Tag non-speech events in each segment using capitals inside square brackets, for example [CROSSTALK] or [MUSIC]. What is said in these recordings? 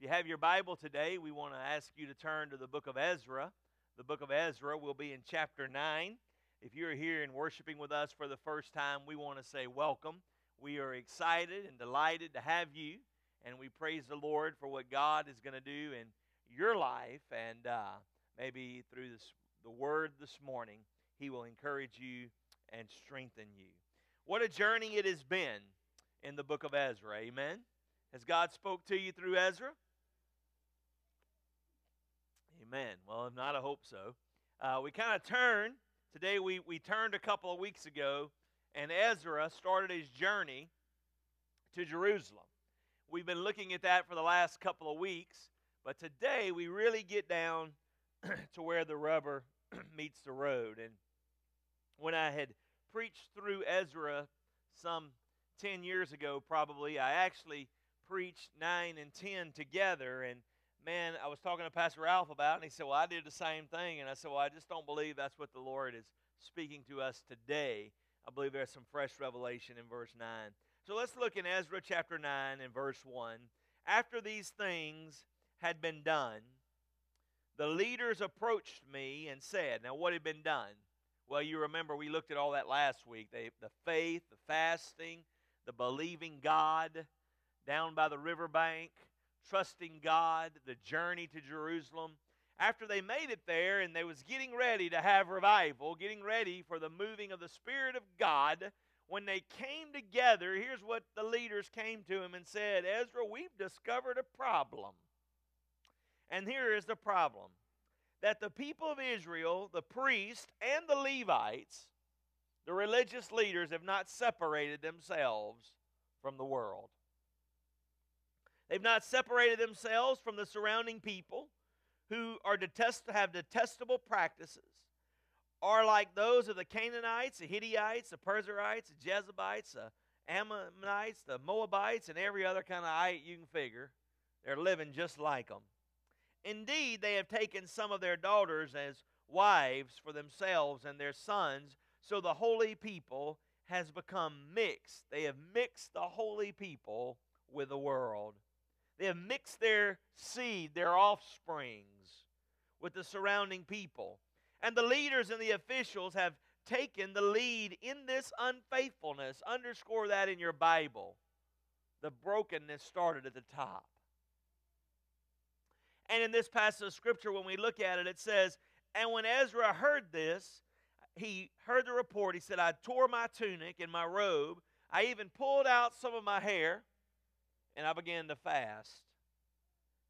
If you have your Bible today, we want to ask you to turn to the book of Ezra. The book of Ezra will be in chapter 9. If you're here and worshiping with us for the first time, we want to say welcome. We are excited and delighted to have you, and we praise the Lord for what God is going to do in your life. And uh, maybe through this, the word this morning, He will encourage you and strengthen you. What a journey it has been in the book of Ezra. Amen. Has God spoke to you through Ezra? Amen. Well, if not, I hope so. Uh, we kind of turned. Today we, we turned a couple of weeks ago, and Ezra started his journey to Jerusalem. We've been looking at that for the last couple of weeks, but today we really get down [CLEARS THROAT] to where the rubber [CLEARS THROAT] meets the road. And when I had preached through Ezra some 10 years ago, probably, I actually preached 9 and 10 together. And man, I was talking to Pastor Ralph about and he said, Well, I did the same thing. And I said, Well, I just don't believe that's what the Lord is speaking to us today. I believe there's some fresh revelation in verse 9. So let's look in Ezra chapter 9 and verse 1. After these things had been done, the leaders approached me and said, Now, what had been done? Well, you remember we looked at all that last week they, the faith, the fasting, the believing God down by the riverbank, trusting God, the journey to Jerusalem. After they made it there and they was getting ready to have revival, getting ready for the moving of the Spirit of God, when they came together, here's what the leaders came to him and said Ezra, we've discovered a problem. And here is the problem that the people of Israel, the priests and the Levites, the religious leaders, have not separated themselves from the world. They've not separated themselves from the surrounding people who are detest, have detestable practices, are like those of the Canaanites, the Hittites, the Perizzites, the Jebusites, the Ammonites, the Moabites, and every other kind of ite you can figure. They're living just like them. Indeed, they have taken some of their daughters as wives for themselves and their sons, so the holy people has become mixed. They have mixed the holy people with the world. They have mixed their seed, their offsprings, with the surrounding people. And the leaders and the officials have taken the lead in this unfaithfulness. Underscore that in your Bible. The brokenness started at the top. And in this passage of Scripture, when we look at it, it says, And when Ezra heard this, he heard the report. He said, I tore my tunic and my robe. I even pulled out some of my hair, and I began to fast.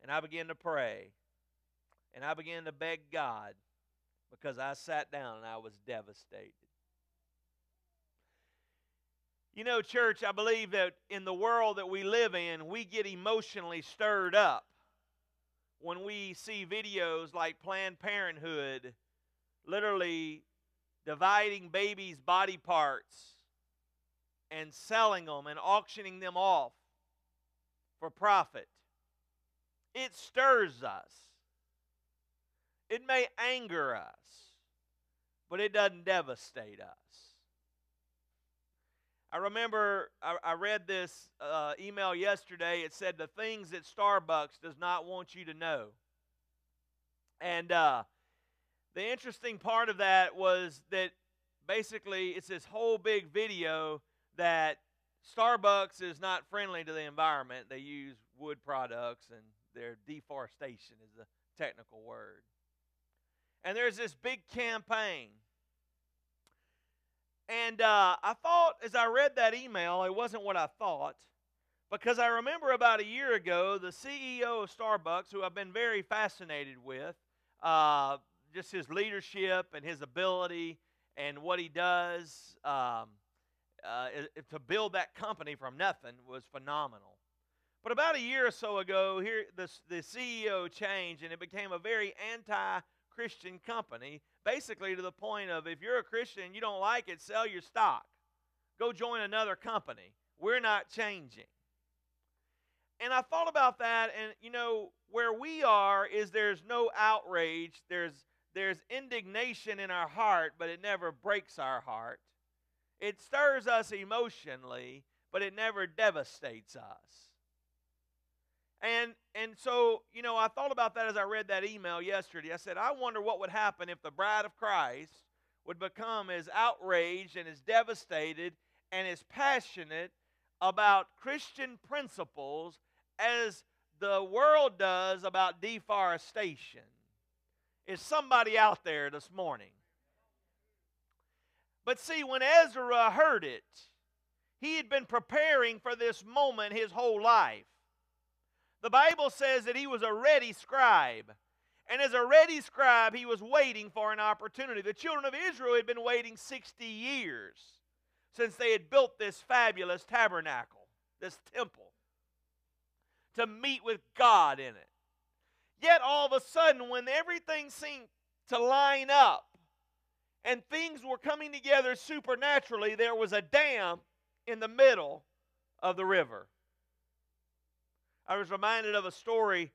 And I began to pray. And I began to beg God because I sat down and I was devastated. You know, church, I believe that in the world that we live in, we get emotionally stirred up when we see videos like Planned Parenthood literally dividing babies' body parts and selling them and auctioning them off for profit. It stirs us. It may anger us, but it doesn't devastate us. I remember I, I read this uh, email yesterday. It said the things that Starbucks does not want you to know. And uh, the interesting part of that was that basically it's this whole big video that Starbucks is not friendly to the environment. They use wood products and their deforestation is the technical word. And there's this big campaign and uh, I thought, as I read that email, it wasn't what I thought. Because I remember about a year ago, the CEO of Starbucks, who I've been very fascinated with, uh, just his leadership and his ability and what he does um, uh, to build that company from nothing was phenomenal. But about a year or so ago, here the, the CEO changed and it became a very anti Christian company basically to the point of if you're a Christian and you don't like it, sell your stock. Go join another company. We're not changing. And I thought about that, and you know, where we are is there's no outrage, there's there's indignation in our heart, but it never breaks our heart. It stirs us emotionally, but it never devastates us. And and so, you know, I thought about that as I read that email yesterday. I said, I wonder what would happen if the bride of Christ would become as outraged and as devastated and as passionate about Christian principles as the world does about deforestation. Is somebody out there this morning? But see, when Ezra heard it, he had been preparing for this moment his whole life. The Bible says that he was a ready scribe. And as a ready scribe, he was waiting for an opportunity. The children of Israel had been waiting 60 years since they had built this fabulous tabernacle, this temple, to meet with God in it. Yet all of a sudden, when everything seemed to line up and things were coming together supernaturally, there was a dam in the middle of the river. I was reminded of a story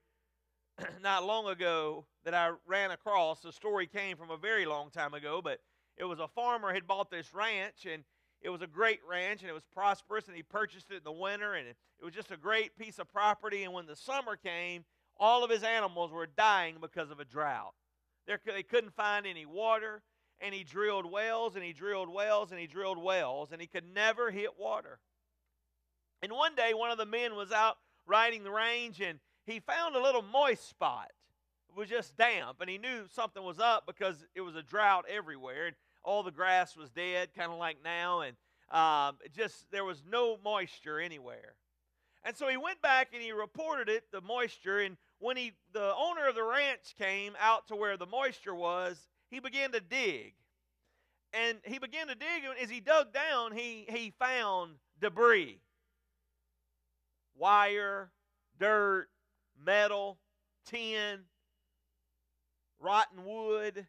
[CLEARS THROAT] not long ago that I ran across. The story came from a very long time ago, but it was a farmer had bought this ranch and it was a great ranch and it was prosperous and he purchased it in the winter and it, was just a great piece of property and when the summer came, all of his animals were dying because of a drought. They couldn't find any water and he drilled wells and he drilled wells and he drilled wells and he could never hit water. And one day one of the men was out riding the range and he found a little moist spot. It was just damp, and he knew something was up because it was a drought everywhere, and all the grass was dead, kind of like now, and um, just there was no moisture anywhere. And so he went back and he reported it, the moisture, and when he the owner of the ranch came out to where the moisture was, he began to dig. And he began to dig, and as he dug down, he, he found debris wire, dirt, metal, tin, rotten wood.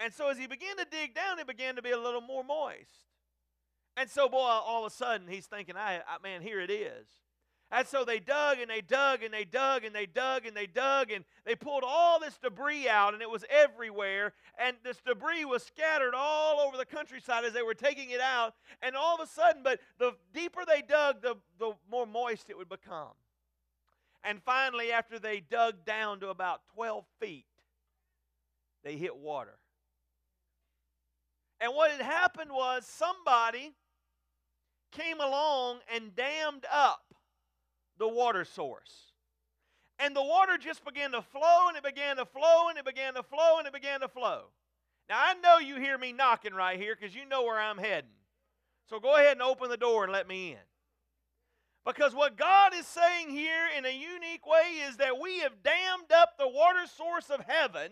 And so as he began to dig down, it began to be a little more moist. And so, boy, all of a sudden, he's thinking, I, I, man, here it is. And so they dug and they dug and they dug and they dug and they dug and they pulled all this debris out and it was everywhere. And this debris was scattered all over the countryside as they were taking it out. And all of a sudden, but the deeper they dug, the, the more moist it would become. And finally, after they dug down to about 12 feet, they hit water. And what had happened was somebody came along and dammed up the water source. And the water just began to flow and it began to flow and it began to flow and it began to flow. Now, I know you hear me knocking right here because you know where I'm heading. So go ahead and open the door and let me in. Because what God is saying here in a unique way is that we have dammed up the water source of heaven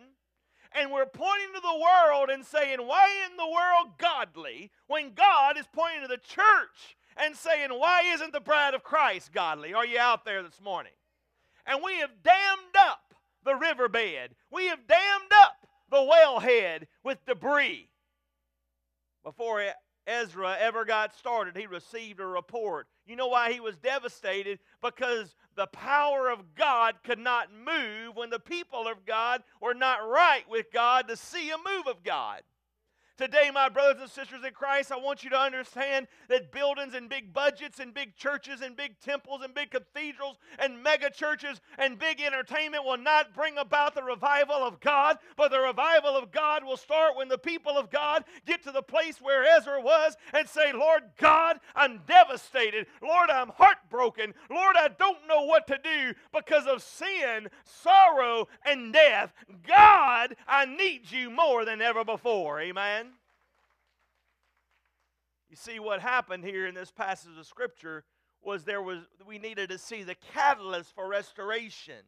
and we're pointing to the world and saying, Why in the world godly? When God is pointing to the church and saying, Why isn't the bride of Christ godly? Are you out there this morning? And we have dammed up the riverbed, we have dammed up the wellhead with debris. Before Ezra ever got started, he received a report. You know why he was devastated? Because the power of God could not move when the people of God were not right with God to see a move of God. Today, my brothers and sisters in Christ, I want you to understand that buildings and big budgets and big churches and big temples and big cathedrals and mega churches and big entertainment will not bring about the revival of God, but the revival of God will start when the people of God get to the place where Ezra was and say, Lord God, I'm devastated. Lord, I'm heartbroken. Lord, I don't know what to do because of sin, sorrow, and death. God, I need you more than ever before. Amen. You see, what happened here in this passage of Scripture was there was we needed to see the catalyst for restoration.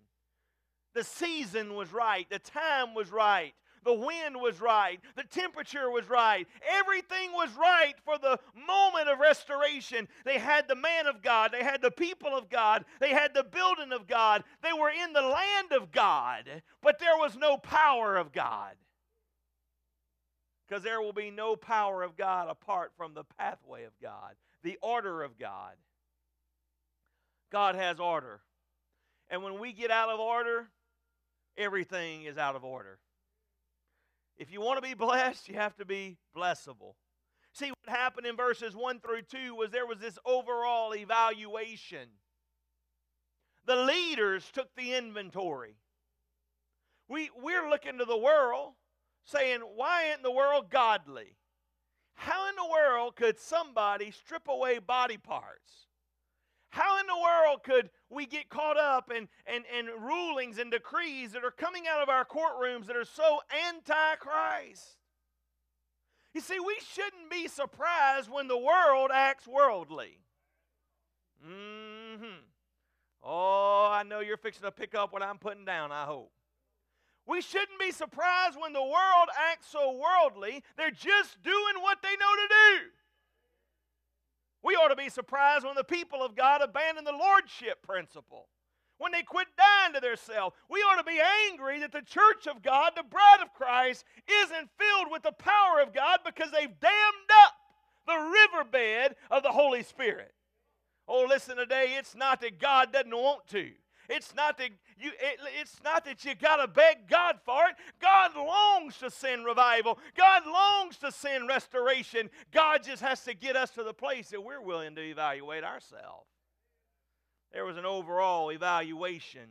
The season was right, the time was right, the wind was right, the temperature was right, everything was right for the moment of restoration. They had the man of God, they had the people of God, they had the building of God, they were in the land of God, but there was no power of God because there will be no power of God apart from the pathway of God, the order of God. God has order. And when we get out of order, everything is out of order. If you want to be blessed, you have to be blessable. See, what happened in verses 1 through 2 was there was this overall evaluation. The leaders took the inventory. We, we're looking to the world saying, why isn't the world godly? How in the world could somebody strip away body parts? How in the world could we get caught up in, in, in rulings and decrees that are coming out of our courtrooms that are so anti Christ? You see, we shouldn't be surprised when the world acts worldly. Mm-hmm. Oh, I know you're fixing to pick up what I'm putting down, I hope. We shouldn't be surprised when the world acts so worldly. They're just doing what they know to do. We ought to be surprised when the people of God abandon the lordship principle. When they quit dying to themselves, we ought to be angry that the church of God, the bride of Christ, isn't filled with the power of God because they've dammed up the riverbed of the Holy Spirit. Oh, listen today, it's not that God doesn't want to. It's not that you it, it's not that you got to beg God for it. God longs to send revival. God longs to send restoration. God just has to get us to the place that we're willing to evaluate ourselves. There was an overall evaluation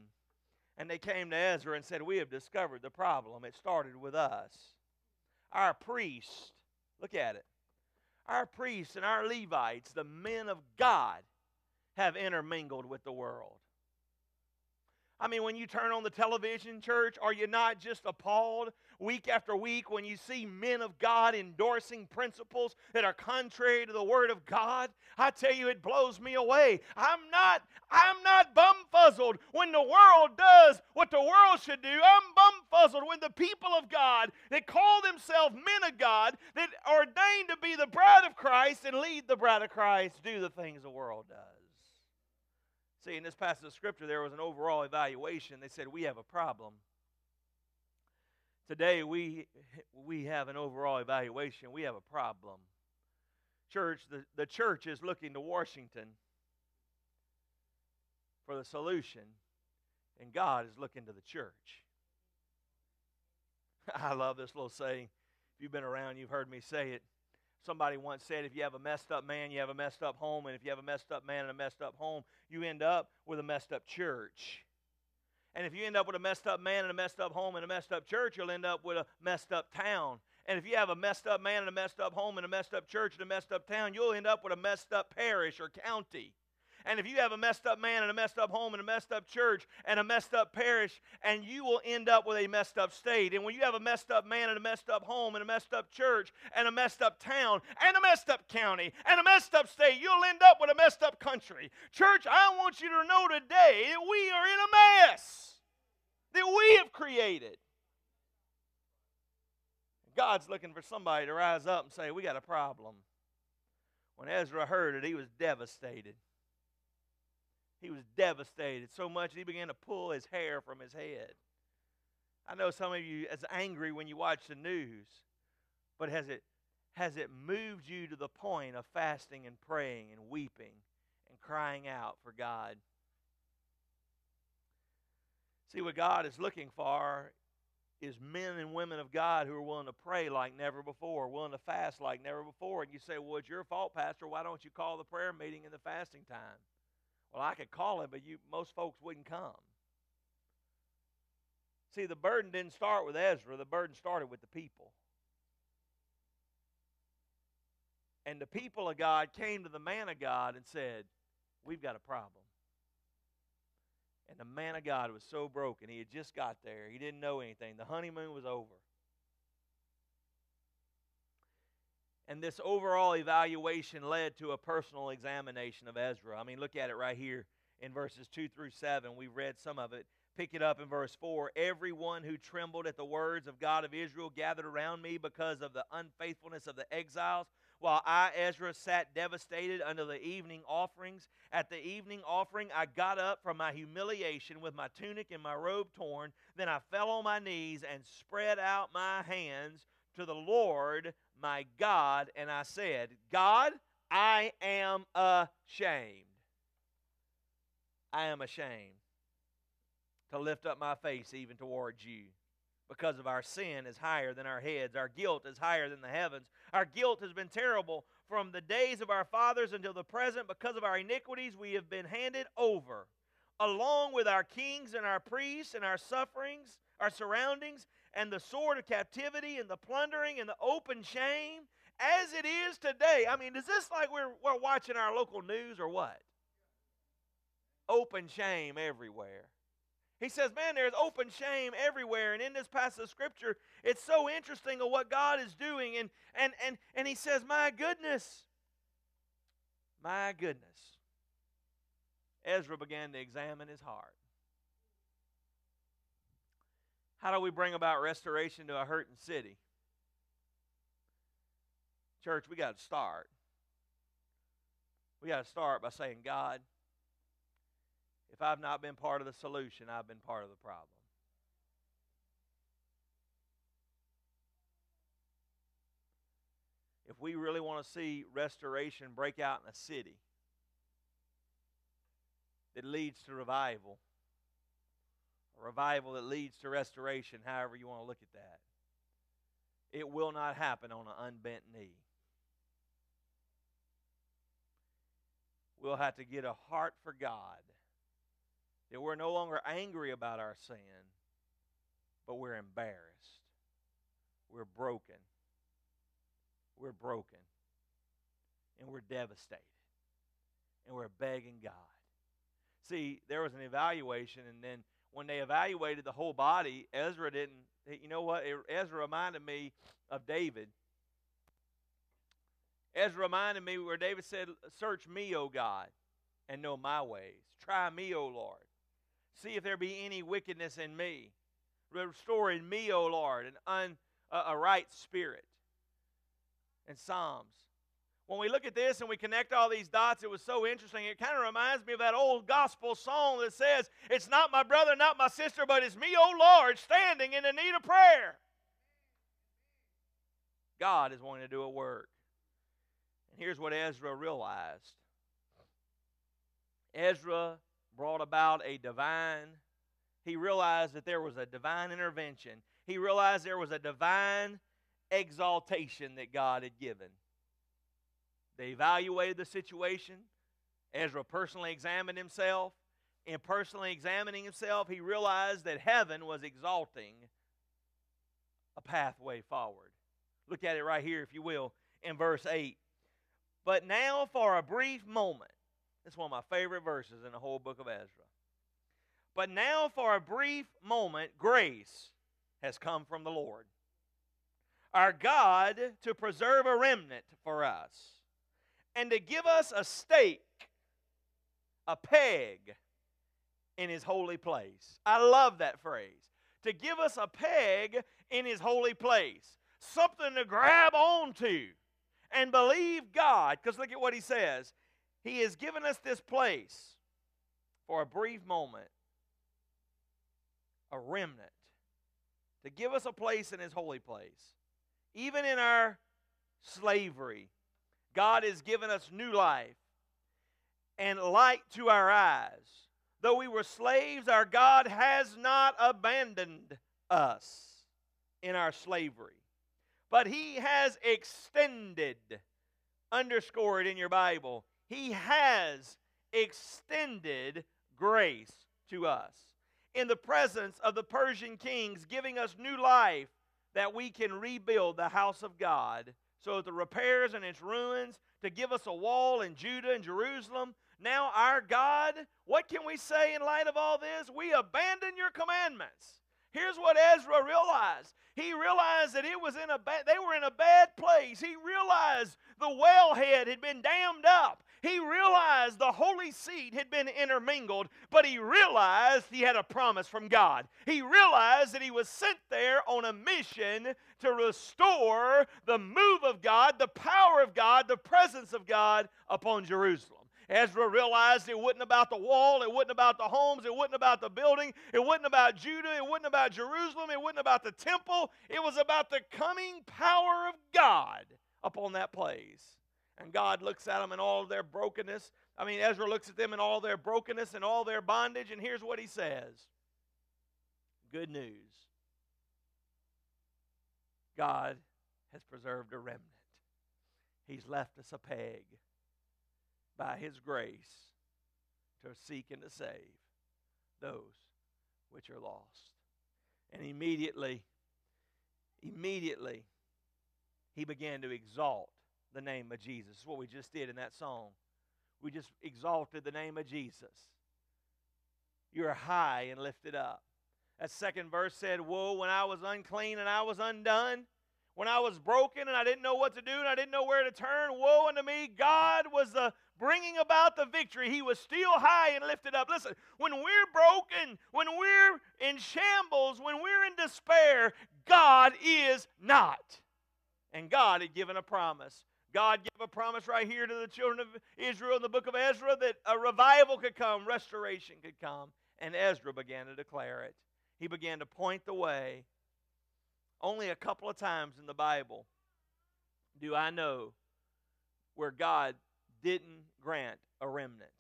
and they came to Ezra and said, "We have discovered the problem. It started with us. Our priests, look at it. Our priests and our Levites, the men of God, have intermingled with the world. I mean, when you turn on the television, church, are you not just appalled week after week when you see men of God endorsing principles that are contrary to the Word of God? I tell you, it blows me away. I'm not, I'm not bumfuzzled when the world does what the world should do. I'm bumfuzzled when the people of God that call themselves men of God, that ordained to be the bride of Christ and lead the bride of Christ, do the things the world does. See, in this passage of Scripture, there was an overall evaluation. They said, We have a problem. Today, we, we have an overall evaluation. We have a problem. Church, the, the church is looking to Washington for the solution, and God is looking to the church. [LAUGHS] I love this little saying. If you've been around, you've heard me say it. Somebody once said if you have a messed up man, you have a messed up home. And if you have a messed up man and a messed up home, you end up with a messed up church. And if you end up with a messed up man and a messed up home and a messed up church, you'll end up with a messed up town. And if you have a messed up man and a messed up home and a messed up church and a messed up town, you'll end up with a messed up parish or county. And if you have a messed up man and a messed up home and a messed up church and a messed up parish, and you will end up with a messed up state. And when you have a messed up man and a messed up home and a messed up church and a messed up town and a messed up county and a messed up state, you'll end up with a messed up country. Church, I want you to know today that we are in a mess that we have created. God's looking for somebody to rise up and say, We got a problem. When Ezra heard it, he was devastated. He was devastated so much he began to pull his hair from his head. I know some of you is angry when you watch the news, but has it has it moved you to the point of fasting and praying and weeping and crying out for God? See, what God is looking for is men and women of God who are willing to pray like never before, willing to fast like never before. And you say, Well, it's your fault, Pastor. Why don't you call the prayer meeting in the fasting time? Well, I could call him, but you most folks wouldn't come. See, the burden didn't start with Ezra, the burden started with the people. And the people of God came to the man of God and said, We've got a problem. And the man of God was so broken. He had just got there. He didn't know anything. The honeymoon was over. And this overall evaluation led to a personal examination of Ezra. I mean, look at it right here in verses 2 through 7. We read some of it. Pick it up in verse 4. Everyone who trembled at the words of God of Israel gathered around me because of the unfaithfulness of the exiles, while I, Ezra, sat devastated under the evening offerings. At the evening offering, I got up from my humiliation with my tunic and my robe torn. Then I fell on my knees and spread out my hands to the Lord my God, and I said, God, I am ashamed. I am ashamed to lift up my face even towards you because of our sin is higher than our heads. Our guilt is higher than the heavens. Our guilt has been terrible from the days of our fathers until the present. Because of our iniquities, we have been handed over along with our kings and our priests and our sufferings, our surroundings, and the sword of captivity and the plundering and the open shame, as it is today. I mean, is this like we're, we're watching our local news or what? Open shame everywhere. He says, Man, there's open shame everywhere. And in this passage of Scripture, it's so interesting of what God is doing. And, and, and, and he says, My goodness, my goodness. Ezra began to examine his heart. How do we bring about restoration to a hurting city? Church, we got to start. We got to start by saying, God, if I've not been part of the solution, I've been part of the problem. If we really want to see restoration break out in a city that leads to revival, a revival that leads to restoration, however you want to look at that, it will not happen on an unbent knee. We'll have to get a heart for God that we're no longer angry about our sin, but we're embarrassed. We're broken. We're broken. And we're devastated. And we're begging God. See, there was an evaluation, and then when they evaluated the whole body, Ezra didn't, you know what? Ezra reminded me of David. Ezra reminded me where David said, Search me, O God, and know my ways. Try me, O Lord, See if there be any wickedness in me. Restore in me, O Lord, an un, a, a right spirit. And Psalms. When we look at this and we connect all these dots, it was so interesting. It kind of reminds me of that old gospel song that says, It's not my brother, not my sister, but it's me, O Lord, standing in the need of prayer. God is wanting to do a work. And here's what Ezra realized Ezra brought about a divine, he realized that there was a divine intervention. He realized there was a divine exaltation that God had given. They evaluated the situation. Ezra personally examined himself. In personally examining himself, he realized that heaven was exalting a pathway forward. Look at it right here, if you will, in verse 8. But now, for a brief moment, it's one of my favorite verses in the whole book of Ezra. But now, for a brief moment, grace has come from the Lord, our God, to preserve a remnant for us and to give us a stake, a peg in His holy place. I love that phrase. To give us a peg in His holy place, something to grab onto and believe God. Because look at what He says he has given us this place for a brief moment, a remnant, to give us a place in His holy place. Even in our slavery, God has given us new life and light to our eyes. Though we were slaves, our God has not abandoned us in our slavery, but He has extended, underscored in your Bible, he has extended grace to us in the presence of the Persian kings, giving us new life that we can rebuild the house of God. So, the repairs and its ruins, to give us a wall in Judah and Jerusalem. Now, our God, what can we say in light of all this? We abandon your commandments. Here's what Ezra realized. He realized that it was in a ba- they were in a bad place. He realized the wellhead had been dammed up. He realized the holy seed had been intermingled, but he realized he had a promise from God. He realized that he was sent there on a mission to restore the move of God, the power of God, the presence of God upon Jerusalem. Ezra realized it wasn't about the wall, it wasn't about the homes, it wasn't about the building, it wasn't about Judah, it wasn't about Jerusalem, it wasn't about the temple. It was about the coming power of God upon that place. And God looks at them in all their brokenness. I mean, Ezra looks at them in all their brokenness and all their bondage, and here's what he says Good news. God has preserved a remnant. He's left us a peg by His grace to seek and to save. those which are lost. And immediately, immediately, he began to exalt the name of Jesus. That's what we just did in that song. We just exalted the name of Jesus. You are high and lifted up. That second verse said, Woe, when I was unclean and I was undone, when I was broken and I didn't know what to do and I didn't know where to turn, woe unto me. God was the bringing about the victory. He was still high and lifted up. Listen, when we're broken, when we're in shambles, when we're in despair, God is not. And God had given a promise. God gave a promise right here to the children of Israel in the book of Ezra that a revival could come, restoration could come. And Ezra began to declare it. He began to point the way only a couple of times in the Bible do I know where God didn't grant a remnant.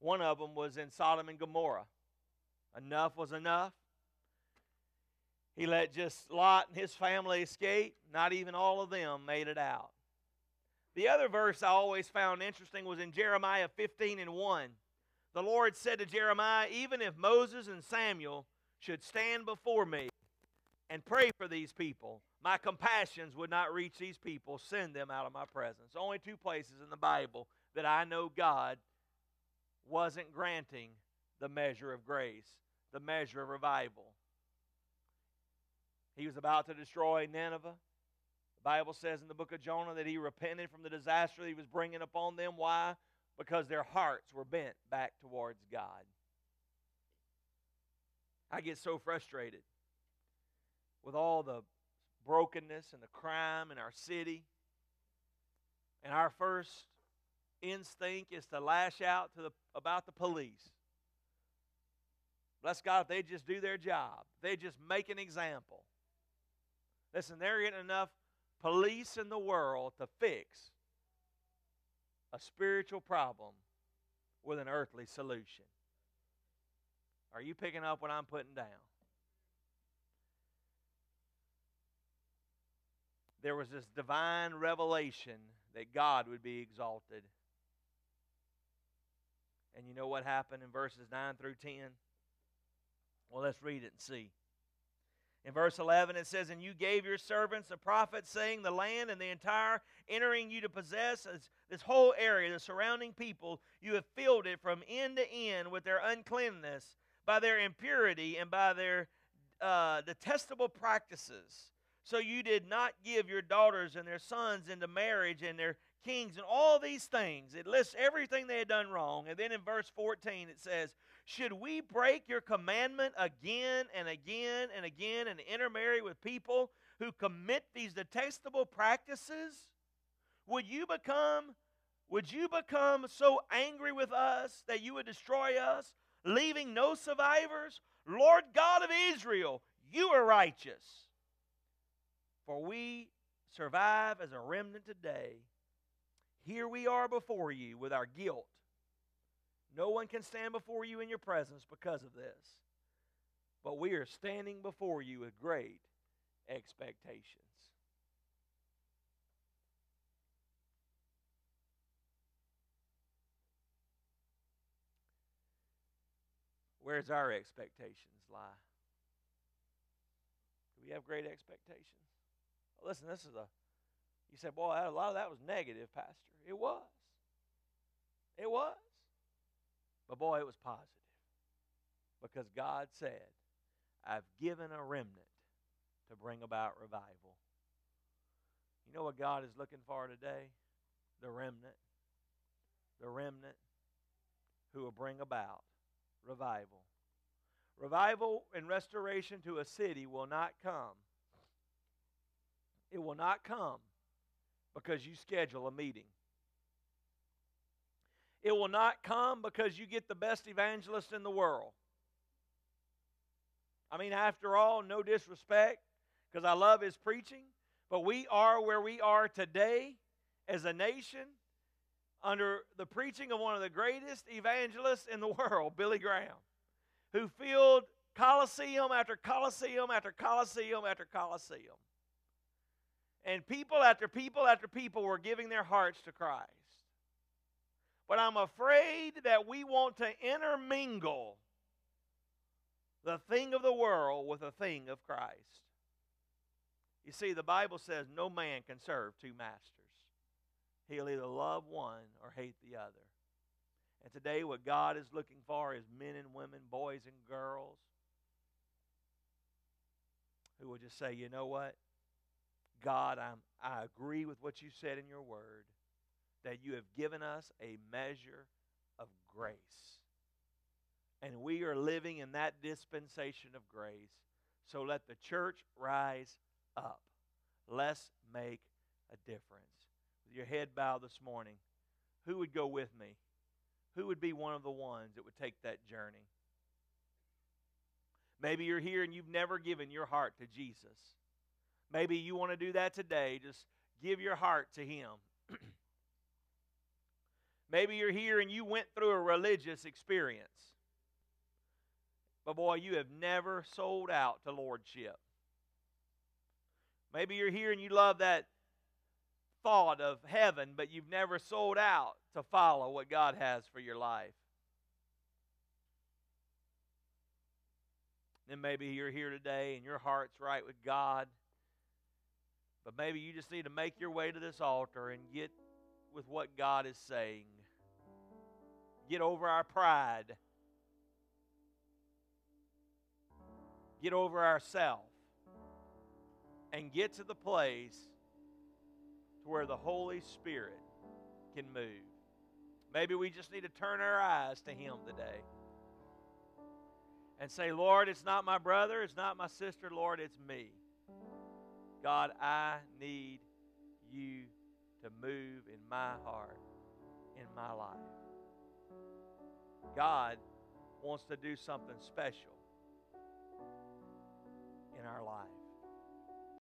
One of them was in Sodom and Gomorrah. Enough was enough. He let just Lot and his family escape. Not even all of them made it out. The other verse I always found interesting was in Jeremiah 15 and 1. The Lord said to Jeremiah, Even if Moses and Samuel should stand before me, and pray for these people, my compassions would not reach these people. Send them out of my presence. Only two places in the Bible that I know God wasn't granting the measure of grace, the measure of revival. He was about to destroy Nineveh. Bible says in the book of Jonah that he repented from the disaster that he was bringing upon them. Why? Because their hearts were bent back towards God. I get so frustrated with all the brokenness and the crime in our city. And our first instinct is to lash out to the, about the police. Bless God if they just do their job. They just make an example. Listen, they're getting enough police in the world to fix a spiritual problem with an earthly solution. Are you picking up what I'm putting down? there was this divine revelation that God would be exalted. And you know what happened in verses 9 through 10? Well, let's read it and see. In verse 11, it says, And you gave your servants the prophets, saying, The land and the entire entering you to possess this whole area, the surrounding people, you have filled it from end to end with their uncleanness, by their impurity, and by their uh, detestable practices. So you did not give your daughters and their sons into marriage and their kings and all these things. It lists everything they had done wrong. And then in verse 14 it says, Should we break your commandment again and again and again and intermarry with people who commit these detestable practices? Would you become would you become so angry with us that you would destroy us, leaving no survivors? Lord God of Israel, you are righteous. For we survive as a remnant today. Here we are before you with our guilt. No one can stand before you in your presence because of this. But we are standing before you with great expectations. Where's our expectations lie? Do we have great expectations? Listen, this is a, you said, boy, a lot of that was negative, Pastor. It was. It was. But boy, it was positive. Because God said, I've given a remnant to bring about revival. You know what God is looking for today? The remnant. The remnant who will bring about revival. Revival and restoration to a city will not come it will not come because you schedule a meeting. It will not come because you get the best evangelist in the world. I mean, after all, no disrespect, because I love his preaching, but we are where we are today as a nation under the preaching of one of the greatest evangelists in the world, Billy Graham, who filled Coliseum after Coliseum after Coliseum after Coliseum. And people after people after people were giving their hearts to Christ. But I'm afraid that we want to intermingle the thing of the world with the thing of Christ. You see, the Bible says no man can serve two masters. He'll either love one or hate the other. And today, what God is looking for is men and women, boys and girls, who will just say, you know what? God, I'm, I agree with what you said in your word, that you have given us a measure of grace. And we are living in that dispensation of grace. So let the church rise up. Let's make a difference. With your head bowed this morning, who would go with me? Who would be one of the ones that would take that journey? Maybe you're here and you've never given your heart to Jesus. Maybe you want to do that today. Just give your heart to Him. [CLEARS THROAT] Maybe you're here and you went through a religious experience. But boy, you have never sold out to Lordship. Maybe you're here and you love that thought of heaven, but you've never sold out to follow what God has for your life. Then maybe you're here today and your heart's right with God, but maybe you just need to make your way to this altar and get with what God is saying. Get over our pride. Get over ourself and get to the place to where the Holy Spirit can move. Maybe we just need to turn our eyes to Him today and say, Lord, it's not my brother, it's not my sister, Lord, it's me. God, I need you to move in my heart, in my life. God wants to do something special in our life.